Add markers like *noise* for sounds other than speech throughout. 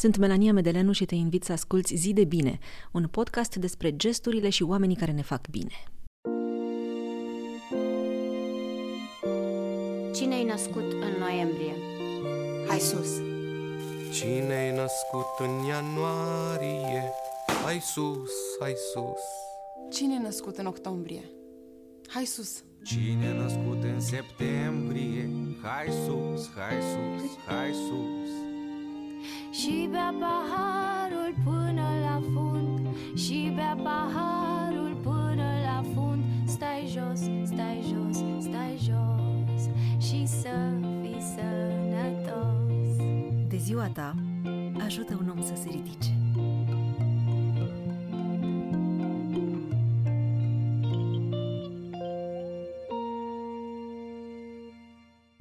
Sunt Melania Medeleanu și te invit să asculți Zi de Bine, un podcast despre gesturile și oamenii care ne fac bine. Cine-ai născut în noiembrie? Hai sus! Cine-ai născut în ianuarie? Hai sus, hai sus! Cine e născut în octombrie? Hai sus! Cine e născut în septembrie? Hai sus, hai sus, hai sus! Și bea paharul până la fund Și bea paharul până la fund Stai jos, stai jos, stai jos Și să fii sănătos De ziua ta, ajută un om să se ridice.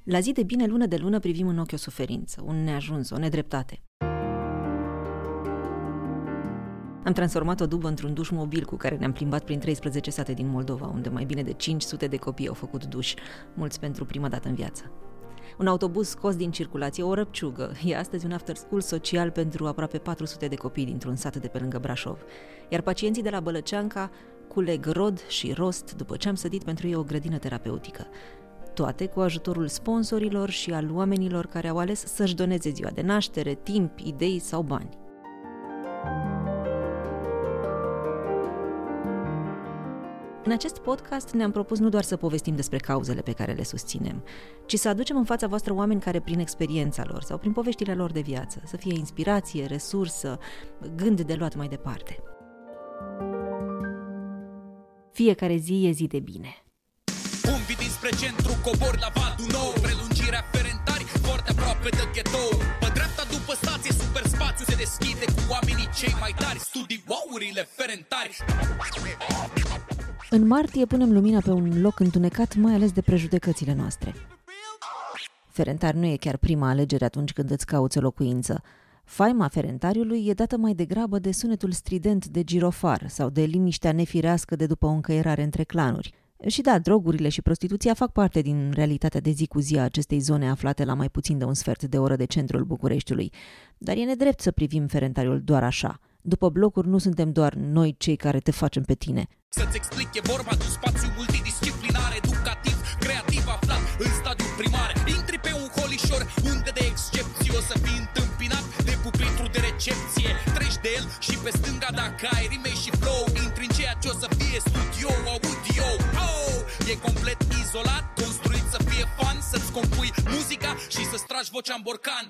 La zi de bine, lună de lună, privim în ochi o suferință, un neajuns, o nedreptate. Am transformat o dubă într-un duș mobil cu care ne-am plimbat prin 13 sate din Moldova, unde mai bine de 500 de copii au făcut duș, mulți pentru prima dată în viață. Un autobuz scos din circulație, o răpciugă, e astăzi un after school social pentru aproape 400 de copii dintr-un sat de pe lângă Brașov. Iar pacienții de la Bălăceanca culeg rod și rost după ce am sădit pentru ei o grădină terapeutică. Toate cu ajutorul sponsorilor și al oamenilor care au ales să-și doneze ziua de naștere, timp, idei sau bani. În acest podcast ne-am propus nu doar să povestim despre cauzele pe care le susținem, ci să aducem în fața voastră oameni care prin experiența lor sau prin poveștile lor de viață să fie inspirație, resursă, gând de luat mai departe. Fiecare zi e zi de bine. Umbi dinspre centru, cobor la Vadul Nou Prelungirea Ferentari, foarte aproape de ghetou Pe dreapta după stație, super spațiu se deschide Cu oamenii cei mai tari, studiourile Ferentari În martie punem lumina pe un loc întunecat, mai ales de prejudecățile noastre. Ferentar nu e chiar prima alegere atunci când îți cauți o locuință. Faima ferentariului e dată mai degrabă de sunetul strident de girofar sau de liniștea nefirească de după o încăierare între clanuri. Și da, drogurile și prostituția fac parte din realitatea de zi cu zi a acestei zone aflate la mai puțin de un sfert de oră de centrul Bucureștiului. Dar e nedrept să privim ferentariul doar așa. După blocuri nu suntem doar noi cei care te facem pe tine. Să-ți explic, e vorba de un spațiu multidisciplinar Educativ, creativ, aflat în stadiul primar Intri pe un holișor unde de excepție O să fii întâmpinat de pupitru de recepție Treci de el și pe stânga dacă ai rime și flow Intri în ceea ce o să fie studio audio oh! E complet izolat, construit să fie fan Să-ți compui muzica și să-ți tragi vocea în borcan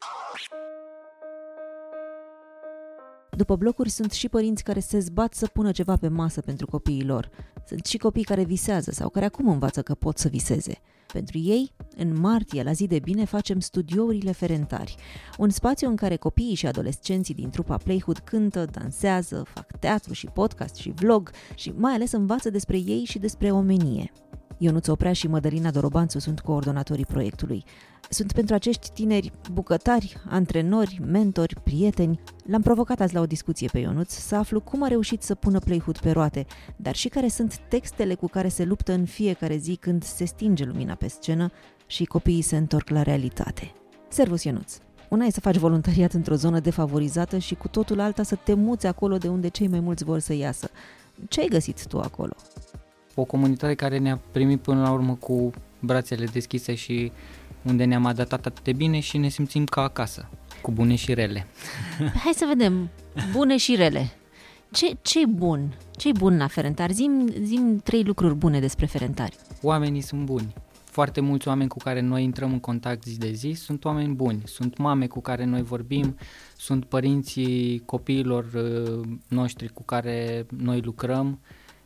După blocuri sunt și părinți care se zbat să pună ceva pe masă pentru copiii lor. Sunt și copii care visează sau care acum învață că pot să viseze. Pentru ei, în martie, la zi de bine, facem studiourile ferentari, un spațiu în care copiii și adolescenții din trupa Playhood cântă, dansează, fac teatru și podcast și vlog și mai ales învață despre ei și despre omenie. Ionuț Oprea și Mădălina Dorobanțu sunt coordonatorii proiectului. Sunt pentru acești tineri bucătari, antrenori, mentori, prieteni. L-am provocat azi la o discuție pe Ionuț să aflu cum a reușit să pună Playhood pe roate, dar și care sunt textele cu care se luptă în fiecare zi când se stinge lumina pe scenă și copiii se întorc la realitate. Servus Ionuț! Una e să faci voluntariat într-o zonă defavorizată și cu totul alta să te muți acolo de unde cei mai mulți vor să iasă. Ce ai găsit tu acolo? o comunitate care ne-a primit până la urmă cu brațele deschise și unde ne-am adaptat atât de bine și ne simțim ca acasă, cu bune și rele. *laughs* Hai să vedem, bune și rele. Ce, ce bun? ce bun la Ferentari? Zim, zim trei lucruri bune despre Ferentari. Oamenii sunt buni. Foarte mulți oameni cu care noi intrăm în contact zi de zi sunt oameni buni. Sunt mame cu care noi vorbim, sunt părinții copiilor uh, noștri cu care noi lucrăm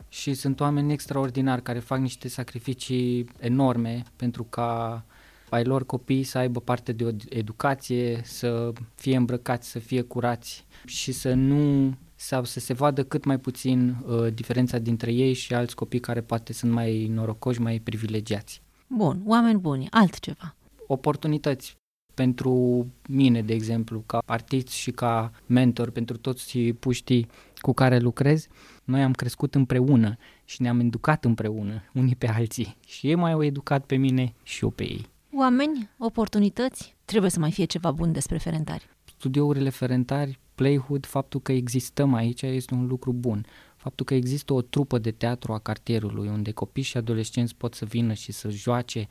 și sunt oameni extraordinari care fac niște sacrificii enorme pentru ca ai lor copii să aibă parte de o educație, să fie îmbrăcați, să fie curați și să nu sau să se vadă cât mai puțin uh, diferența dintre ei și alți copii care poate sunt mai norocoși, mai privilegiați. Bun, oameni buni, altceva. Oportunități pentru mine, de exemplu, ca artist și ca mentor pentru toți puștii cu care lucrez, noi am crescut împreună și ne-am educat împreună, unii pe alții. Și ei mai au educat pe mine și eu pe ei. Oameni, oportunități, trebuie să mai fie ceva bun despre ferentari. studiourile Ferentari, Playhood, faptul că existăm aici este un lucru bun. Faptul că există o trupă de teatru a cartierului unde copii și adolescenți pot să vină și să joace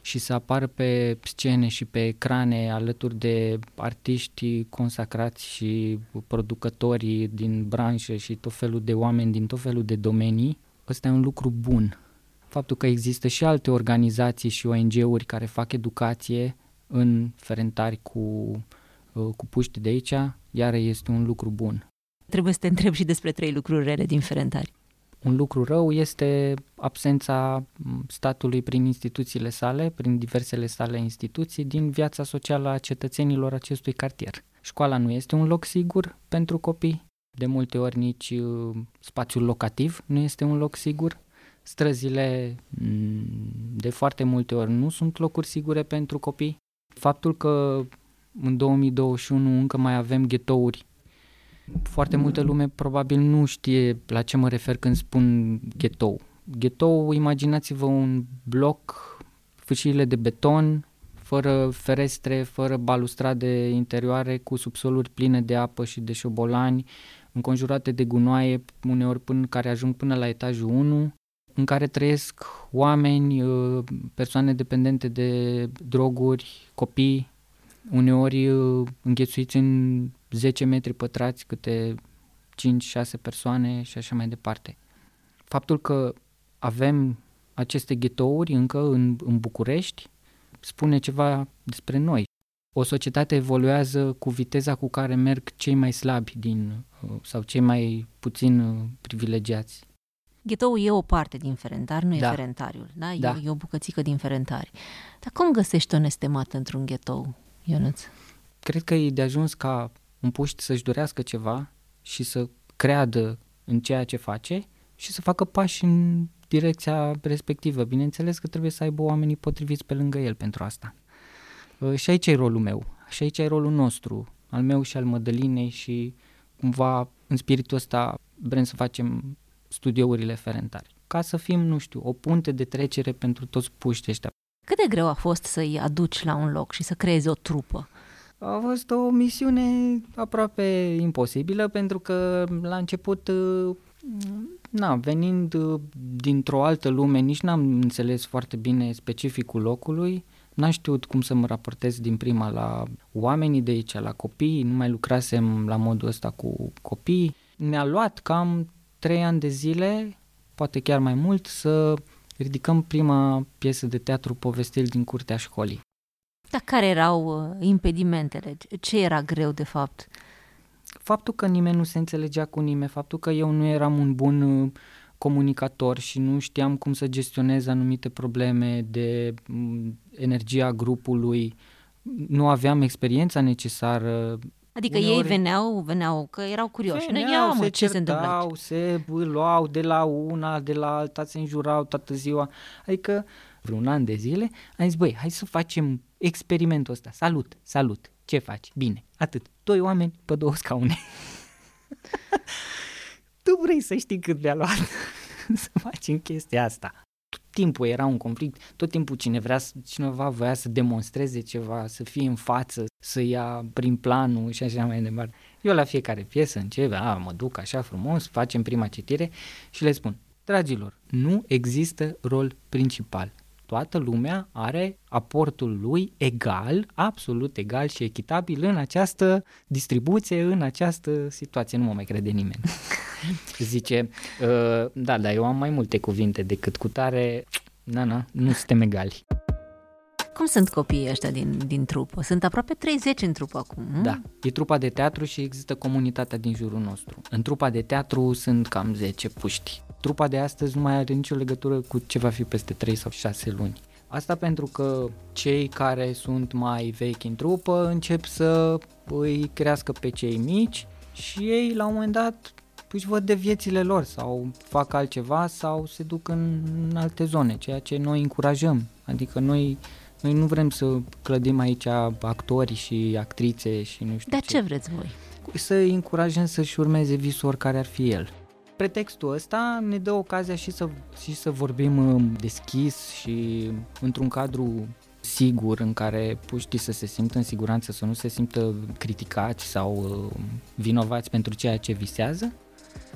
și să apară pe scene și pe ecrane alături de artiști consacrați și producătorii din branșă și tot felul de oameni din tot felul de domenii, ăsta e un lucru bun. Faptul că există și alte organizații și ONG-uri care fac educație în ferentari cu, uh, cu puști de aici, iar este un lucru bun. Trebuie să te întreb și despre trei lucruri rele din ferentari. Un lucru rău este absența statului prin instituțiile sale, prin diversele sale instituții, din viața socială a cetățenilor acestui cartier. Școala nu este un loc sigur pentru copii, de multe ori nici uh, spațiul locativ nu este un loc sigur. Străzile de foarte multe ori nu sunt locuri sigure pentru copii. Faptul că în 2021 încă mai avem ghetouri foarte multă lume probabil nu știe la ce mă refer când spun ghetou. Ghetou, imaginați-vă un bloc, fâșiile de beton, fără ferestre, fără balustrade interioare, cu subsoluri pline de apă și de șobolani, înconjurate de gunoaie, uneori până, care ajung până la etajul 1, în care trăiesc oameni, uh, persoane dependente de droguri, copii, uneori uh, înghețuiți în 10 metri pătrați, câte 5-6 persoane și așa mai departe. Faptul că avem aceste ghetouri încă în, în București spune ceva despre noi. O societate evoluează cu viteza cu care merg cei mai slabi din, uh, sau cei mai puțin uh, privilegiați. Ghetoul e o parte din Ferentar, nu Da. e Ferentariul, da? Da. E, e o bucățică din Ferentari. Dar cum găsești o nestemată într-un ghetou, Ionuț? Cred că e de ajuns ca un puști să-și dorească ceva și să creadă în ceea ce face și să facă pași în direcția respectivă. Bineînțeles că trebuie să aibă oamenii potriviți pe lângă el pentru asta. Uh, Și aici e rolul meu, și aici e rolul nostru, al meu și al Mădălinei și cumva în spiritul ăsta vrem să facem studiourile ferentari. Ca să fim, nu știu, o punte de trecere pentru toți puștii ăștia. Cât de greu a fost să-i aduci la un loc și să creezi o trupă? A fost o misiune aproape imposibilă pentru că la început, uh, na, venind uh, dintr-o altă lume, nici n-am înțeles foarte bine specificul locului, n-am știut cum să mă raportez din prima la oamenii de aici, la copii, nu mai lucrasem la modul ăsta cu copii. Ne-a luat cam trei ani de zile, poate chiar mai mult, să ridicăm prima piesă de teatru povestiri din curtea școlii. Dar care erau uh, impedimentele? Ce era greu, de fapt? faptul că nimeni nu se înțelegea cu nimeni, faptul că eu nu eram un bun uh, comunicator și nu știam cum să gestionez anumite probleme de m, energia grupului, nu aveam experiența necesară. Adică Uneori- ei veneau, veneau că erau curioși. Veneau, Ia, mă, se ce se întâmplă certau, aici? se luau de la una, de la alta, se înjurau toată ziua. Adică vreun an de zile am zis, băi, hai să facem experimentul ăsta. Salut, salut, ce faci? Bine, atât. Doi oameni pe două scaune. *laughs* tu vrei să știi cât mi-a luat *laughs* să facem chestia asta. Tot timpul era un conflict, tot timpul cine vrea, să- cineva voia să demonstreze ceva, să fie în față, să ia prin planul și așa mai departe. Eu la fiecare piesă încep, a, mă duc așa frumos, facem prima citire și le spun, dragilor, nu există rol principal. Toată lumea are aportul lui egal, absolut egal și echitabil în această distribuție, în această situație. Nu mă mai crede nimeni. *laughs* Zice, "Uh, da, dar eu am mai multe cuvinte decât cu tare. Na, na, nu suntem egali. Cum sunt copiii ăștia din, din trupă? Sunt aproape 30 în trupă acum. nu? Da, e trupa de teatru și există comunitatea din jurul nostru. În trupa de teatru sunt cam 10 puști. Trupa de astăzi nu mai are nicio legătură cu ce va fi peste 3 sau 6 luni. Asta pentru că cei care sunt mai vechi în trupă încep să îi crească pe cei mici și ei la un moment dat își văd de viețile lor sau fac altceva sau se duc în, în alte zone, ceea ce noi încurajăm. Adică noi, noi nu vrem să clădim aici actori și actrițe și nu știu Dar ce vreți voi? să îi încurajăm să-și urmeze visul oricare ar fi el. Pretextul ăsta ne dă ocazia și să, și să vorbim uh, deschis și într-un cadru sigur în care puștii să se simtă în siguranță, să nu se simtă criticați sau uh, vinovați pentru ceea ce visează.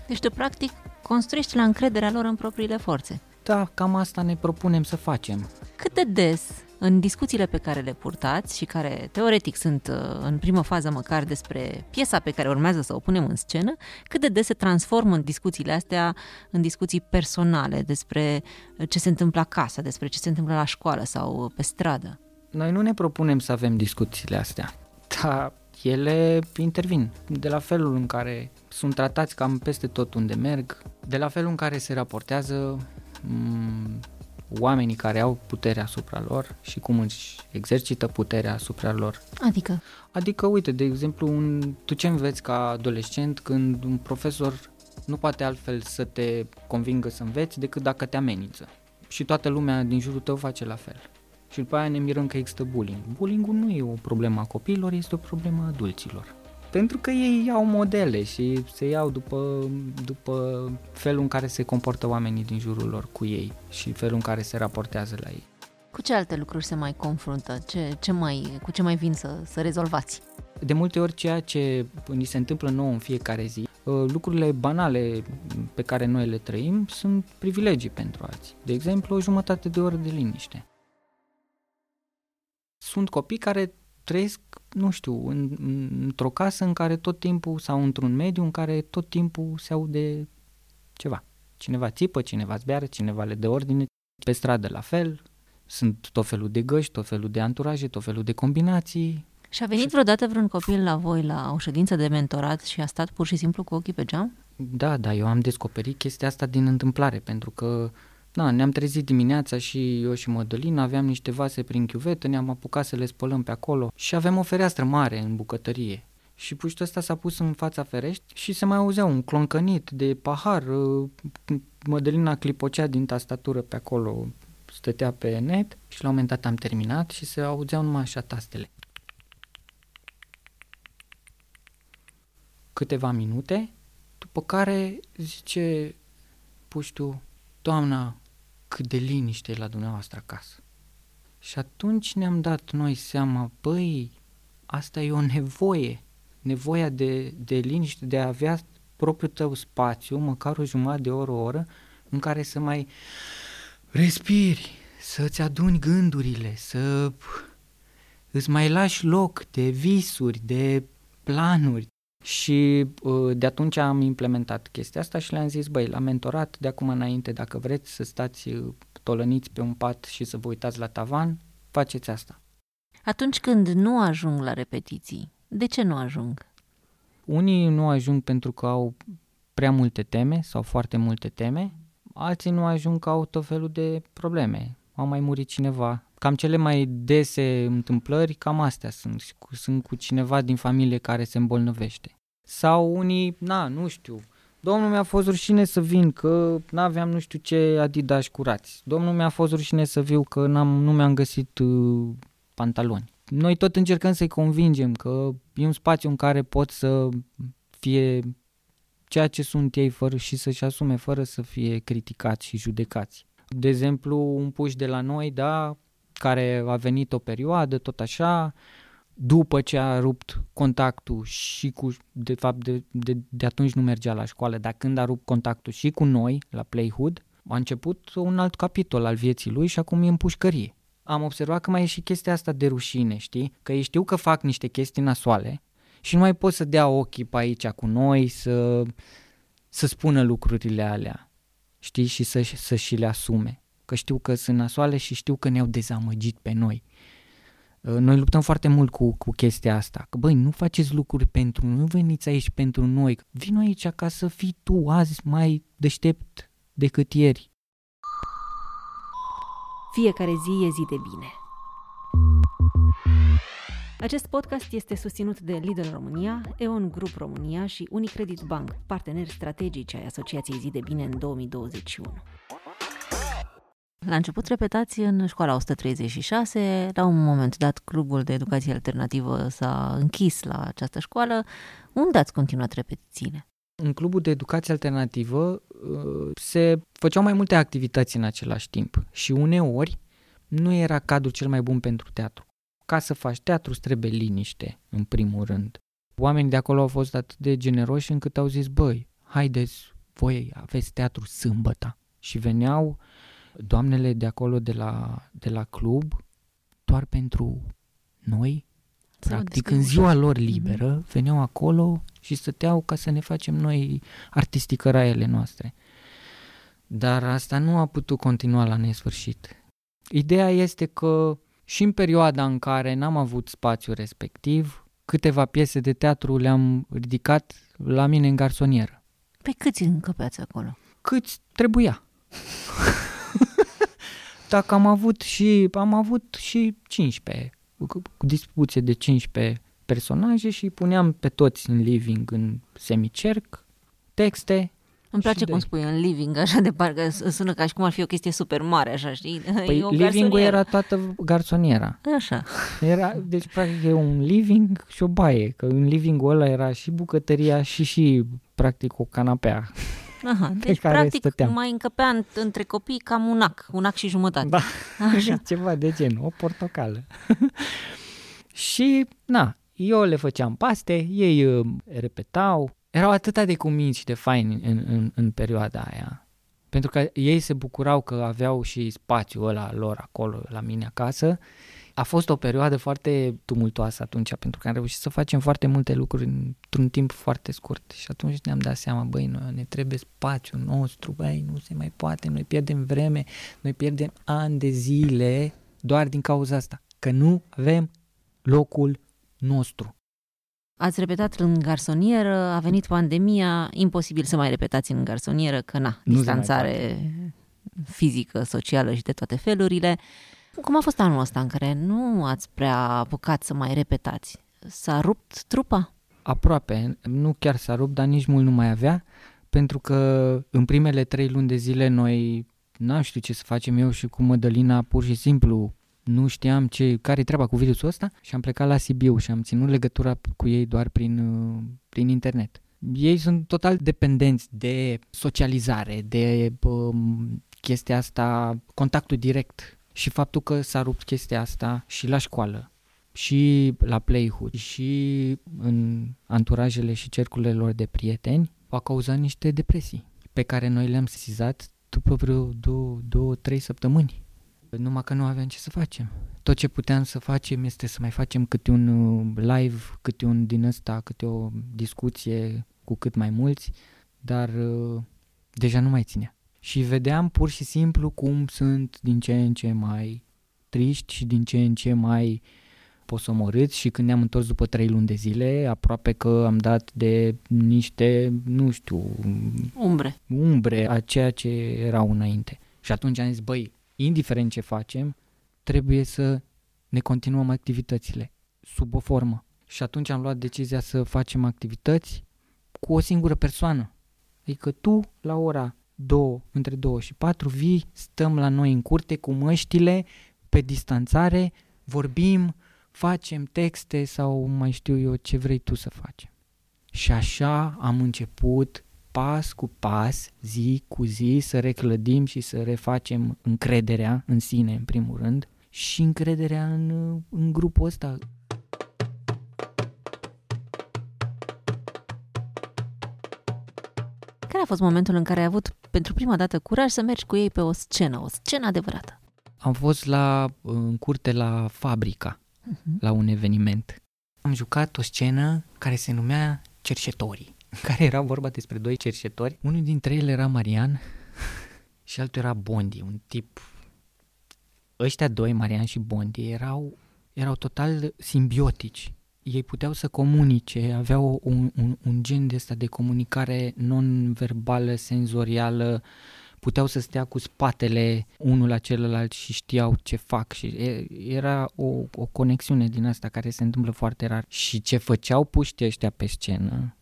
Deci tu practic construiești la încrederea lor în propriile forțe. Da, cam asta ne propunem să facem. Cât de des în discuțiile pe care le purtați și care teoretic sunt uh, în primă fază măcar despre piesa pe care urmează să o punem în scenă, cât de des se transformă în discuțiile astea în discuții personale despre ce se întâmplă acasă, despre ce se întâmplă la școală sau pe stradă. Noi nu ne propunem să avem discuțiile astea, dar ele intervin de la felul în care sunt tratați cam peste tot unde merg, de la felul în care se raportează oamenii care au puterea asupra lor și cum își exercită puterea asupra lor. Adică? Adică, uite, de exemplu, un, tu ce înveți ca adolescent când un profesor nu poate altfel să te convingă să înveți decât dacă te amenință. Și toată lumea din jurul tău face la fel. Și după aia ne mirăm că există bullying. Bullying-ul nu e o problemă a copiilor, este o problemă a adulților. Pentru că ei iau modele și se iau după, după felul în care se comportă oamenii din jurul lor cu ei și felul în care se raportează la ei. Cu ce alte lucruri se mai confruntă? Ce, ce mai, cu ce mai vin să, să rezolvați? De multe ori ceea ce ni se întâmplă nouă în fiecare zi, uh, lucrurile banale pe care noi le trăim sunt privilegii pentru alții. De exemplu, o jumătate de oră de liniște. Sunt copii care trăiesc, nu știu, în, într-o casă în care tot timpul, sau într-un mediu în care tot timpul se aude ceva. Cineva țipă, cineva zbeară, cineva le dă ordine, pe stradă la fel, sunt tot felul de găști, tot felul de anturaje, tot felul de combinații. Și a venit vreodată vreun copil la voi la o ședință de mentorat și a stat pur și simplu cu ochii pe geam? Da, da, eu am descoperit chestia asta din întâmplare, pentru că da, ne-am trezit dimineața și eu și Mădălina, aveam niște vase prin chiuvetă, ne-am apucat să le spălăm pe acolo și aveam o fereastră mare în bucătărie. Și puștul ăsta s-a pus în fața ferești și se mai auzea un cloncănit de pahar. Uh, Mădălina clipocea din tastatură pe acolo, stătea pe net și la un moment dat am terminat și se auzeau numai așa tastele. Câteva minute, după care zice puștul, Doamna, cât de liniște e la dumneavoastră acasă. Și atunci ne-am dat noi seama, băi, asta e o nevoie, nevoia de, de liniște, de a avea propriul tău spațiu, măcar o jumătate de oră, o oră, în care să mai respiri, să-ți aduni gândurile, să îți mai lași loc de visuri, de planuri. Și uh, de atunci am implementat chestia asta și le-am zis, băi, la mentorat, de acum înainte, dacă vreți să stați uh, tolăniți pe un pat și să vă uitați la tavan, faceți asta. Atunci când nu ajung la repetiții, de ce nu ajung? Unii nu ajung pentru că au prea multe teme sau foarte multe teme, alții nu ajung că au tot felul de probleme. Au mai murit cineva. Cam cele mai dese întâmplări, cam astea sunt. Sunt cu cineva din familie care se îmbolnăvește. Sau unii, na, nu știu, Domnul mi-a fost rușine să vin că n-aveam nu știu ce adidas curați. Domnul mi-a fost rușine să viu că n-am, nu mi-am găsit uh, pantaloni. Noi tot încercăm să-i convingem că e un spațiu în care pot să fie ceea ce sunt ei fără și să-și asume fără să fie criticați și judecați. De exemplu, un puș de la noi, da, care a venit o perioadă, tot așa, după ce a rupt contactul și cu, de fapt de, de, de atunci nu mergea la școală, dar când a rupt contactul și cu noi la Playhood, a început un alt capitol al vieții lui și acum e în pușcărie. Am observat că mai e și chestia asta de rușine, știi? Că ei știu că fac niște chestii nasoale și nu mai pot să dea ochii pe aici cu noi, să, să spună lucrurile alea, știi? Și să, să și le asume. Că știu că sunt nasoale și știu că ne-au dezamăgit pe noi. Uh, noi luptăm foarte mult cu, cu chestia asta. Că, băi, nu faceți lucruri pentru noi, nu veniți aici pentru noi. Vino aici ca să fii tu azi mai deștept decât ieri. Fiecare zi e zi de bine. Acest podcast este susținut de Lidl România, EON Group România și Unicredit Bank, parteneri strategici ai Asociației Zi de Bine în 2021. La început repetați în școala 136, la un moment dat clubul de educație alternativă s-a închis la această școală. Unde ați continuat repetițiile? În clubul de educație alternativă uh, se făceau mai multe activități în același timp și uneori nu era cadrul cel mai bun pentru teatru. Ca să faci teatru îți trebuie liniște, în primul rând. Oamenii de acolo au fost atât de generoși încât au zis, băi, haideți, voi aveți teatru sâmbătă. Și veneau doamnele de acolo de la, de la club doar pentru noi, Să vă practic descrie în ziua ușor. lor liberă, veneau acolo și stăteau ca să ne facem noi artisticăraiele noastre. Dar asta nu a putut continua la nesfârșit. Ideea este că și în perioada în care n-am avut spațiu respectiv, câteva piese de teatru le-am ridicat la mine în garsonieră. Pe câți încăpeați acolo? Câți trebuia. *laughs* Dacă am avut și am avut și 15, cu cu distribuție de 15 personaje și puneam pe toți în living în semicerc, texte. Îmi place Și cum doi. spui în living, așa de parcă s- sună ca și cum ar fi o chestie super mare, așa, știi? *laughs* Păi E o living-ul garsonieră. era toată garsoniera. Așa. *laughs* Era, deci practic e un living și o baie, că în livingul ăla era și bucătăria și și practic o canapea. Aha, deci care practic stăteam. mai încăpea în- între copii cam un ac, un ac și jumătate. Da. *laughs* Așa. *laughs* Ceva de gen, o portocală. *laughs* și, na, eu le făceam paste, ei uh, repetau. Erau atâta de cuminți și de faini în, în, în perioada aia. Pentru că ei se bucurau că aveau și spațiul ăla lor acolo la mine acasă. A fost o perioadă foarte tumultoasă atunci, pentru că am reușit să facem foarte multe lucruri într-un timp foarte scurt. Și atunci ne-am dat seama, băi, noi, ne trebuie spațiul nostru, băi, nu se mai poate, noi pierdem vreme, noi pierdem ani de zile doar din cauza asta, că nu avem locul nostru. Ați repetat în garsonieră, a venit pandemia, imposibil să mai repetați în garsonieră, că na, Nu se mai distanțare fizică, socială și de toate felurile. Cum a fost anul ăsta în care nu ați prea apucat să mai repetați? S-a rupt trupa? Aproape, nu chiar s-a rupt, dar nici mult nu mai avea, pentru că în primele trei luni de zile noi n-am știut ce să facem eu și cu Mădălina pur și simplu nu știam ce, care e treaba cu virusul ăsta și am plecat la Sibiu și am ținut legătura cu ei doar prin, uh, prin internet. Ei sunt total dependenți de socializare, de um, chestia asta, contactul direct și faptul că s-a rupt chestia asta și la școală și la Playhood și în anturajele și cercurile lor de prieteni va cauza niște depresii pe care noi le-am sesizat după vreo două, două, trei săptămâni. Numai că nu aveam ce să facem. Tot ce puteam să facem este să mai facem câte un uh, live, câte un din ăsta, câte o discuție cu cât mai mulți, dar uh, deja nu mai ținea. Și vedeam pur și simplu cum sunt din ce în ce mai triști și din ce în ce mai posomorâți și când ne-am întors după trei luni de zile, aproape că am dat de niște, nu știu, Umbre. umbre a ceea ce erau înainte. Și atunci am zis, băi, indiferent ce facem, trebuie să ne continuăm activitățile sub o formă. Și atunci am luat decizia să facem activități cu o singură persoană. Adică tu, la ora 2, între 2 și 4, vii, stăm la noi în curte cu măștile, pe distanțare, vorbim, facem texte sau mai știu eu ce vrei tu să facem. Și așa am început pas cu pas, zi cu zi, să reclădim și să refacem încrederea în sine, în primul rând, și încrederea în, în grupul ăsta. A fost momentul în care ai avut pentru prima dată curaj să mergi cu ei pe o scenă, o scenă adevărată? Am fost la, în curte la Fabrica, Mhm. la un eveniment. Am jucat o scenă care se numea Cerșetorii, în *laughs* care era vorba despre doi cerșetori. Unul dintre ei era Marian *laughs* și altul era Bondi, un tip... Ăștia doi, Marian și Bondi, erau, erau total simbiotici. Ei puteau să comunice, aveau un, un, un gen de ăsta de comunicare non-verbală, senzorială, puteau să stea cu spatele unul la celălalt și știau ce fac și e- era o, o conexiune din asta care se întâmplă foarte rar. Și ce făceau puștii ăștia pe scenă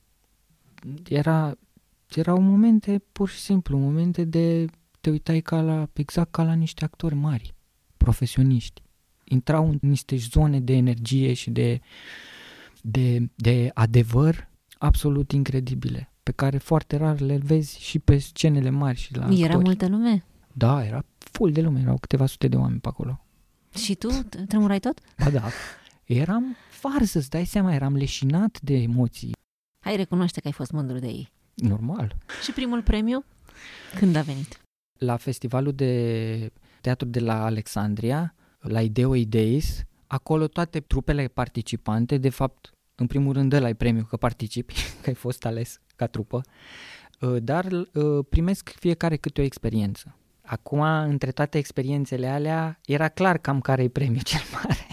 era, erau momente pur și simplu, momente de te uitai ca la, exact ca la niște actori mari, profesioniști. Intrau în niște zone de energie și de, de, de adevăr absolut incredibile, pe care foarte rar le vezi și pe scenele mari și la Era actori. multă lume? Da, era full de lume, erau câteva sute de oameni pe acolo. Și tu tremurai tot? Ba da, eram far să-ți dai seama, eram leșinat de emoții. Hai, recunoaște că ai fost mândru de ei. Normal. Și primul premiu? Când a venit? La festivalul de teatru de la Alexandria, la Ideo Ideis, acolo toate trupele participante, de fapt, în primul rând ăla ai premiu că participi, *laughs* că ai fost ales ca trupă, uh, dar uh, primesc fiecare câte o experiență. Acum, între toate experiențele alea, era clar cam care e premiul *laughs* cel mare,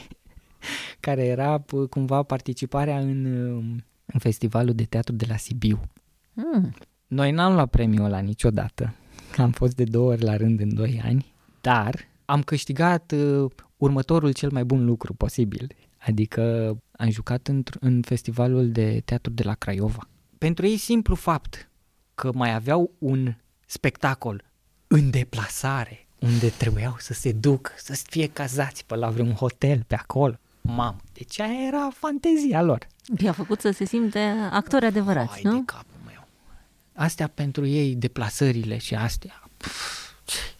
care era p- cumva participarea în, uh, în festivalul de teatru de la Sibiu. Mm. Noi n-am luat premiul ăla niciodată, am fost de două ori la rând în doi ani, dar am câștigat uh, următorul cel mai bun lucru posibil, adică am jucat în, în festivalul de teatru de la Craiova. Pentru ei simplu fapt că mai aveau un spectacol în deplasare, unde trebuiau să se duc, să fie cazați pe la vreun hotel pe acolo. Mamă, deci aia era fantezia lor. I-a făcut să se simte actori adevărați, Hai nu? de capul meu. Astea pentru ei, deplasările și astea. Pf,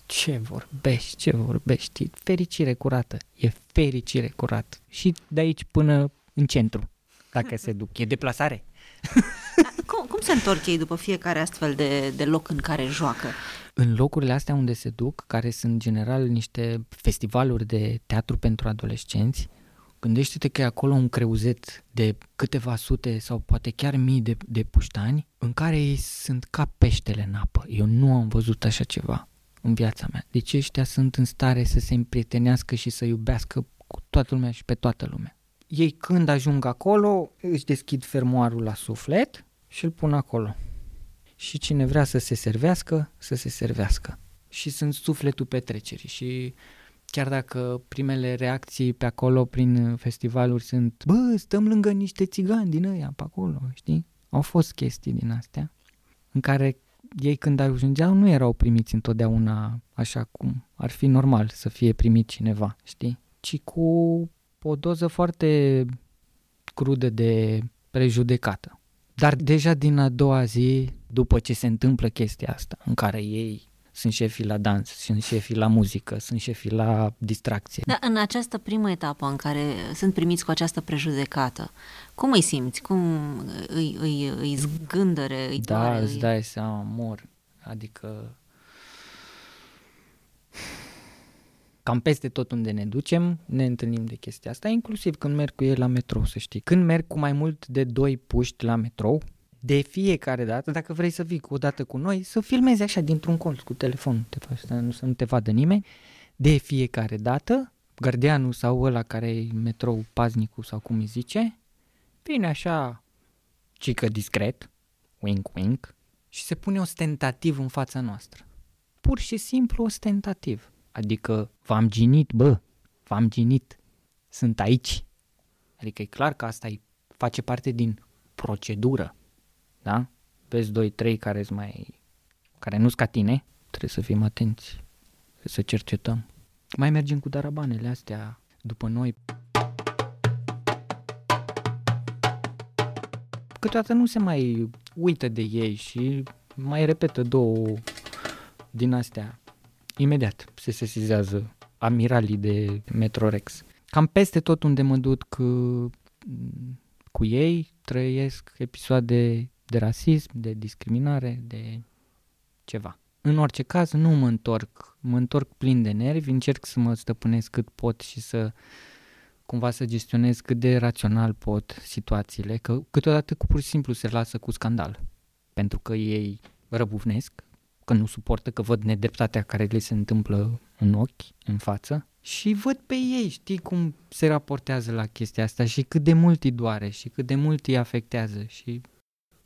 ce, ce vorbești, ce vorbești. E fericire curată. E fericire curată. Și de aici până în centru, dacă se duc. E deplasare. *laughs* Cum, cum se întorc ei după fiecare astfel de, de loc în care joacă? În locurile astea unde se duc, care sunt general niște festivaluri de teatru pentru adolescenți, gândește-te că e acolo un creuzet de câteva sute sau poate chiar mii de, de puștani în care ei sunt ca peștele în apă. Eu nu am văzut așa ceva în viața mea. Deci ăștia sunt în stare să se împrietenească și să iubească cu toată lumea și pe toată lumea. Ei când ajung acolo își deschid fermoarul la suflet și îl pun acolo. Și cine vrea să se servească, să se servească. Și sunt sufletul petrecerii și chiar dacă primele reacții pe acolo prin festivaluri sunt bă, stăm lângă niște țigani din ăia pe acolo, știi? Au fost chestii din astea în care ei când ajungeau nu erau primiți întotdeauna așa cum ar fi normal să fie primit cineva, știi? Ci cu o doză foarte crudă de prejudecată. Dar deja din a doua zi, după ce se întâmplă chestia asta, în care ei sunt șefii la dans, sunt șefii la muzică, sunt șefii la distracție. Da, în această primă etapă în care sunt primiți cu această prejudecată, cum îi simți? Cum îi, îi, îi zgândăre, îi Da, doare? îți îi... dai seama, mor. Adică cam peste tot unde ne ducem, ne întâlnim de chestia asta, inclusiv când merg cu ei la metrou, să știi. Când merg cu mai mult de doi puști la metrou, de fiecare dată, dacă vrei să vii cu o dată cu noi, să filmezi așa dintr-un colț cu telefonul, te faci, să nu, să nu te vadă nimeni, de fiecare dată, gardianul sau ăla care e metrou paznicul sau cum îi zice, vine așa, cică discret, wink wink, și se pune ostentativ în fața noastră. Pur și simplu ostentativ. Adică v-am ginit, bă, v-am ginit, sunt aici. Adică e clar că asta e, face parte din procedură, da? Vezi doi, trei care mai, care nu-s ca tine, trebuie să fim atenți, trebuie să cercetăm. Mai mergem cu darabanele astea după noi. Câteodată nu se mai uită de ei și mai repetă două din astea. Imediat se sesizează amiralii de Metrorex. Cam peste tot unde mă duc cu, cu ei trăiesc episoade de rasism, de discriminare, de ceva. În orice caz, nu mă întorc. Mă întorc plin de nervi, încerc să mă stăpânesc cât pot și să cumva să gestionez cât de rațional pot situațiile, că câteodată cu pur și simplu se lasă cu scandal. Pentru că ei răbufnesc, că nu suportă, că văd nedreptatea care le se întâmplă în ochi, în față și văd pe ei, știi cum se raportează la chestia asta și cât de mult îi doare și cât de mult îi afectează și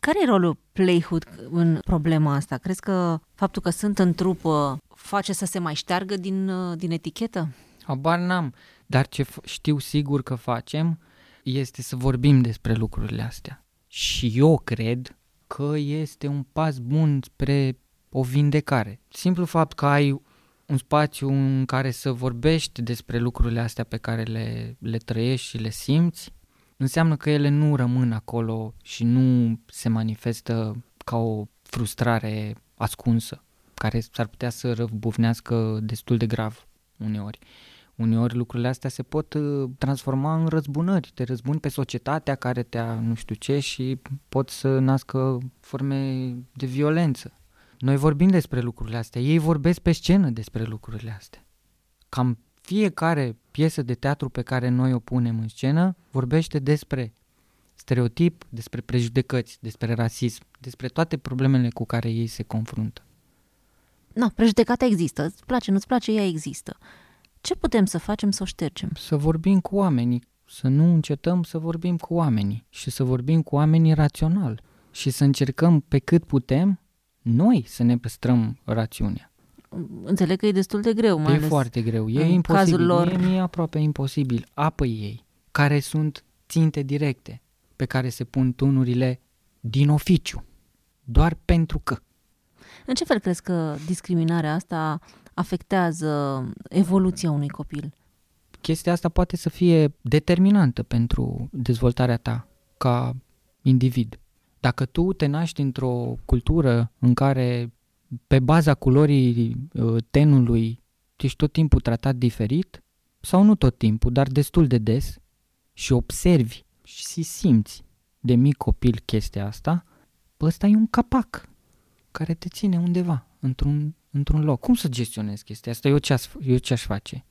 Care e rolul Playhood în problema asta? Crezi că faptul că sunt în trupă face să se mai șteargă din, uh, din etichetă? Habar n-am, dar ce f- știu sigur că facem este să vorbim despre lucrurile astea. Și eu cred că este un pas bun spre o vindecare. Simplu fapt că ai un spațiu în care să vorbești despre lucrurile astea pe care le, le trăiești și le simți, înseamnă că ele nu rămân acolo și nu se manifestă ca o frustrare ascunsă, care s-ar putea să răbufnească destul de grav uneori Uneori lucrurile astea se pot uh, transforma în răzbunări. Te răzbuni pe societatea care te-a nu știu ce și pot să nască forme de violență. Noi vorbim despre lucrurile astea, ei vorbesc pe scenă despre lucrurile astea. Cam fiecare piesă de teatru pe care noi o punem în scenă vorbește despre stereotip, despre prejudecăți, despre rasism, despre toate problemele cu care ei se confruntă. Nu, prejudecata există, îți place, nu-ți place, ea există. Ce putem să facem să o ștergem? Să vorbim cu oamenii, să nu încetăm să vorbim cu oamenii și să vorbim cu oamenii rațional și să încercăm pe cât putem noi să ne păstrăm rațiunea. Înțeleg că e destul de greu, mai e ales foarte greu, e în imposibil, cazul lor. Mie, mie e aproape imposibil. Apă ei, care sunt ținte directe, pe care se pun tunurile din oficiu, doar pentru că. În ce fel crezi că discriminarea asta afectează evoluția unui copil? chestia asta poate să fie determinantă pentru dezvoltarea ta ca individ. Dacă tu te naști într-o cultură în care pe baza culorii uh, tenului ești tot timpul tratat diferit, sau nu tot timpul, dar destul de des, și observi și simți de mic copil chestia asta, bă, ăsta e un capac care te ține undeva, într-un, într-un loc. Cum să gestionezi chestia asta? Eu ce-aș, eu ce-aș face?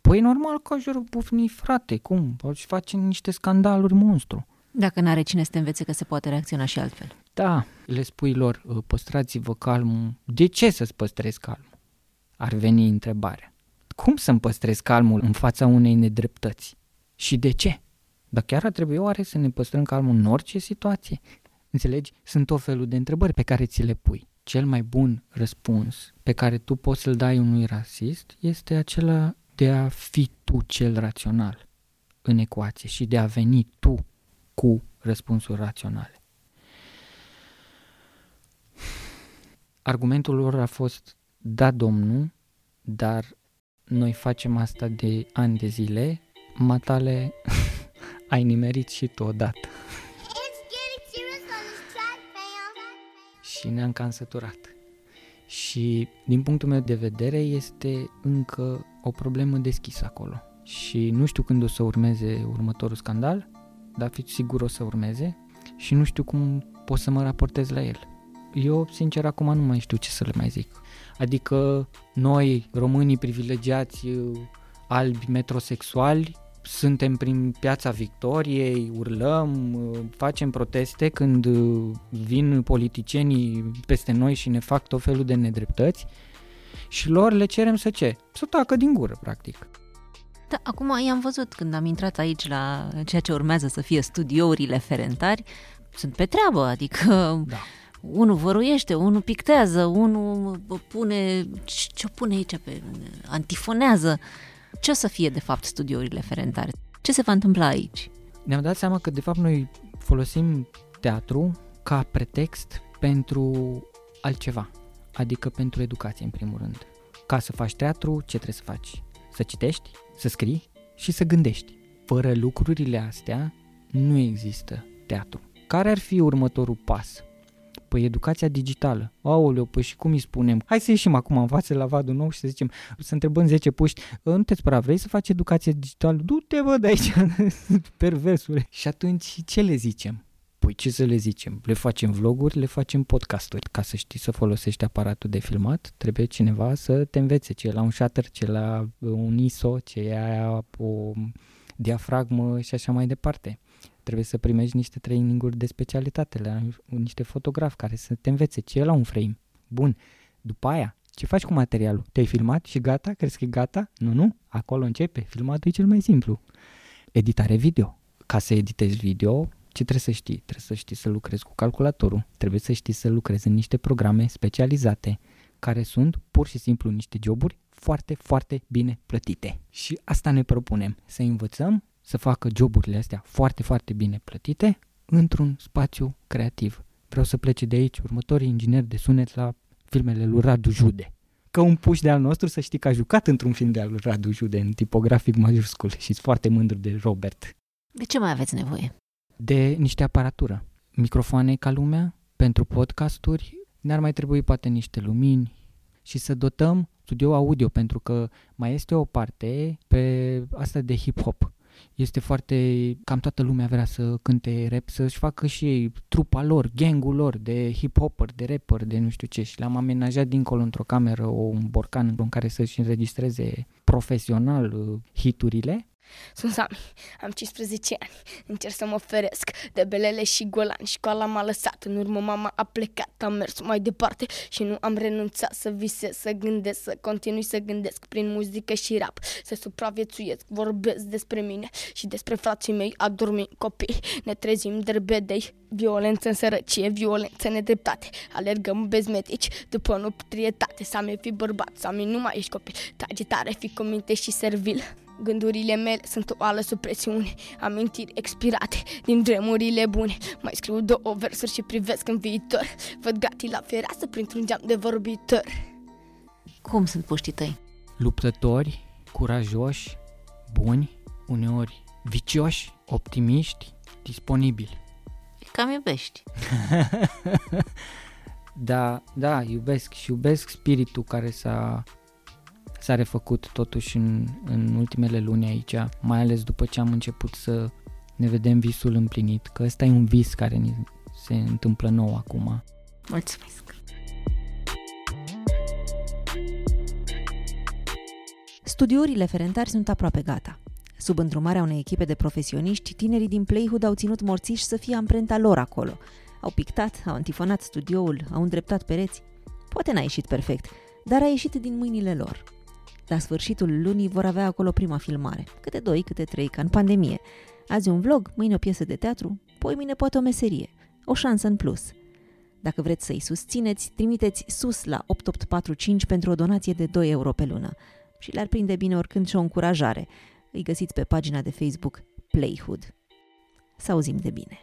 Păi normal că aș bufni, frate, cum? Aș face niște scandaluri monstru. Dacă n-are cine să te învețe că se poate reacționa și altfel. Da, le spui lor, "Uh, păstrați-vă calmul. De ce să-ți păstrezi calmul? Ar veni întrebarea. Cum să-mi păstrez calmul în fața unei nedreptăți? Și de ce? Dar chiar ar trebui oare să ne păstrăm calmul în orice situație? Înțelegi? Sunt tot felul de întrebări pe care ți le pui. Cel mai bun răspuns pe care tu poți să-l dai unui rasist este acela de a fi tu cel rațional în ecuație și de a veni tu cu răspunsuri raționale. Argumentul lor a fost, da, domnul, dar noi facem asta de ani de zile, matale *laughs* ai nimerit și tu odată. It's getting serious on this track, fam. și ne-am cam săturat. Și din punctul meu de vedere este încă o problemă deschisă acolo. Și nu știu când o să urmeze următorul scandal, dar fiți sigur o să urmeze și nu știu cum pot să mă raportez la el. Eu, sincer, acum nu mai știu ce să le mai zic. Adică noi, românii privilegiați, albi metrosexuali, suntem prin piața Victoriei, urlăm, facem proteste când vin politicienii peste noi și ne fac tot felul de nedreptăți și lor le cerem să ce? Să tacă din gură, practic. Da, acum i-am văzut când am intrat aici la ceea ce urmează să fie studiourile ferentari, sunt pe treabă, adică Da. Unul văruiește, unul pictează, unul pune, ce pune aici pe, antifonează. Ce o să fie de fapt studiourile ferentari? Ce se va întâmpla aici? Ne-am dat seama că de fapt noi folosim teatru ca pretext pentru altceva, adică pentru educație în primul rând. Ca să faci teatru, ce trebuie să faci? Să citești, să scrii și să gândești. Fără lucrurile astea nu există teatru. Care ar fi următorul pas? Păi educația digitală. Aoleu, păi și cum îi spunem? Hai să ieșim acum în față la vadul nou și să zicem, să întrebăm 10 puști, "Ă, nu te spera, vrei să faci educație digitală? Du-te, bă, de aici, *laughs* perversule. Și atunci ce le zicem? Păi ce să le zicem? Le facem vloguri, le facem podcasturi. Ca să știi să folosești aparatul de filmat, trebuie cineva să te învețe ce e la un shutter, ce e la un ISO, ce e aia o diafragmă și așa mai departe. Trebuie să primești niște traininguri de specialitate la niște fotografi care să te învețe ce e la un frame. Bun. După aia, ce faci cu materialul? Te-ai filmat și gata? Crezi că e gata? Nu, nu. Acolo începe. Filmatul e cel mai simplu. Editare video. Ca să editezi video, ce trebuie să știi? Trebuie să știi să lucrezi cu calculatorul. Trebuie să știi să lucrezi în niște programe specializate care sunt pur și simplu niște joburi foarte, foarte bine plătite. Și asta ne propunem, să învățăm să facă joburile astea foarte, foarte bine plătite într-un spațiu creativ. Vreau să plece de aici următorii ingineri de sunet la filmele lui Radu Jude. Că un puș de al nostru să știi că a jucat într-un film de al lui Radu Jude în tipografic majuscul și sunt foarte mândru de Robert. De ce mai aveți nevoie? De niște aparatură. Microfoane ca lumea, pentru podcasturi, ne-ar mai trebui poate niște lumini și să dotăm studio audio, pentru că mai este o parte pe asta de hip-hop. Este foarte... Cam toată lumea vrea să cânte rap, să-și facă și ei trupa lor, gangul lor de hip-hopper, de rapper, de nu știu ce. Și le-am amenajat dincolo într-o cameră, o, un borcan în care să-și înregistreze profesional uh, hiturile sunt Sami, am 15 ani, încerc să mă feresc de belele și golan. Școala m-a lăsat, în urmă mama a plecat, am mers mai departe și nu am renunțat să visez, să gândesc, să continui să gândesc prin muzică și rap, să supraviețuiesc, vorbesc despre mine și despre frații mei, adormi copii, ne trezim derbedei, violență în sărăcie, violență nedreptate, alergăm bezmetici după noprietate, Sami fi bărbat, Sami nu mai ești copil, trage tare, fi cu minte și servil. Gândurile mele sunt o ală sub presiune Amintiri expirate din vremurile bune Mai scriu două versuri și privesc în viitor Văd gatii la fereastră printr-un geam de vorbitor Cum sunt puștii tăi? Luptători, curajoși, buni, uneori vicioși, optimiști, disponibili. Cam iubești. *laughs* da, da, iubesc și iubesc spiritul care s-a s-a refăcut totuși în, în ultimele luni aici, mai ales după ce am început să ne vedem visul împlinit, că ăsta e un vis care ni se întâmplă nou acum. Mulțumesc! Studiourile Ferentari sunt aproape gata. Sub îndrumarea unei echipe de profesioniști, tinerii din Playhood au ținut morțiși să fie amprenta lor acolo. Au pictat, au antifonat studioul, au îndreptat pereți. Poate n-a ieșit perfect, dar a ieșit din mâinile lor. La sfârșitul lunii vor avea acolo prima filmare. Câte doi, câte trei, ca în pandemie. Azi un vlog, mâine o piesă de teatru, poi mâine poate o meserie. O șansă în plus. Dacă vreți să-i susțineți, trimiteți sus la 8845 pentru o donație de 2 euro pe lună. Și le-ar prinde bine oricând și o încurajare. Îi găsiți pe pagina de Facebook Playhood. Să auzim de bine!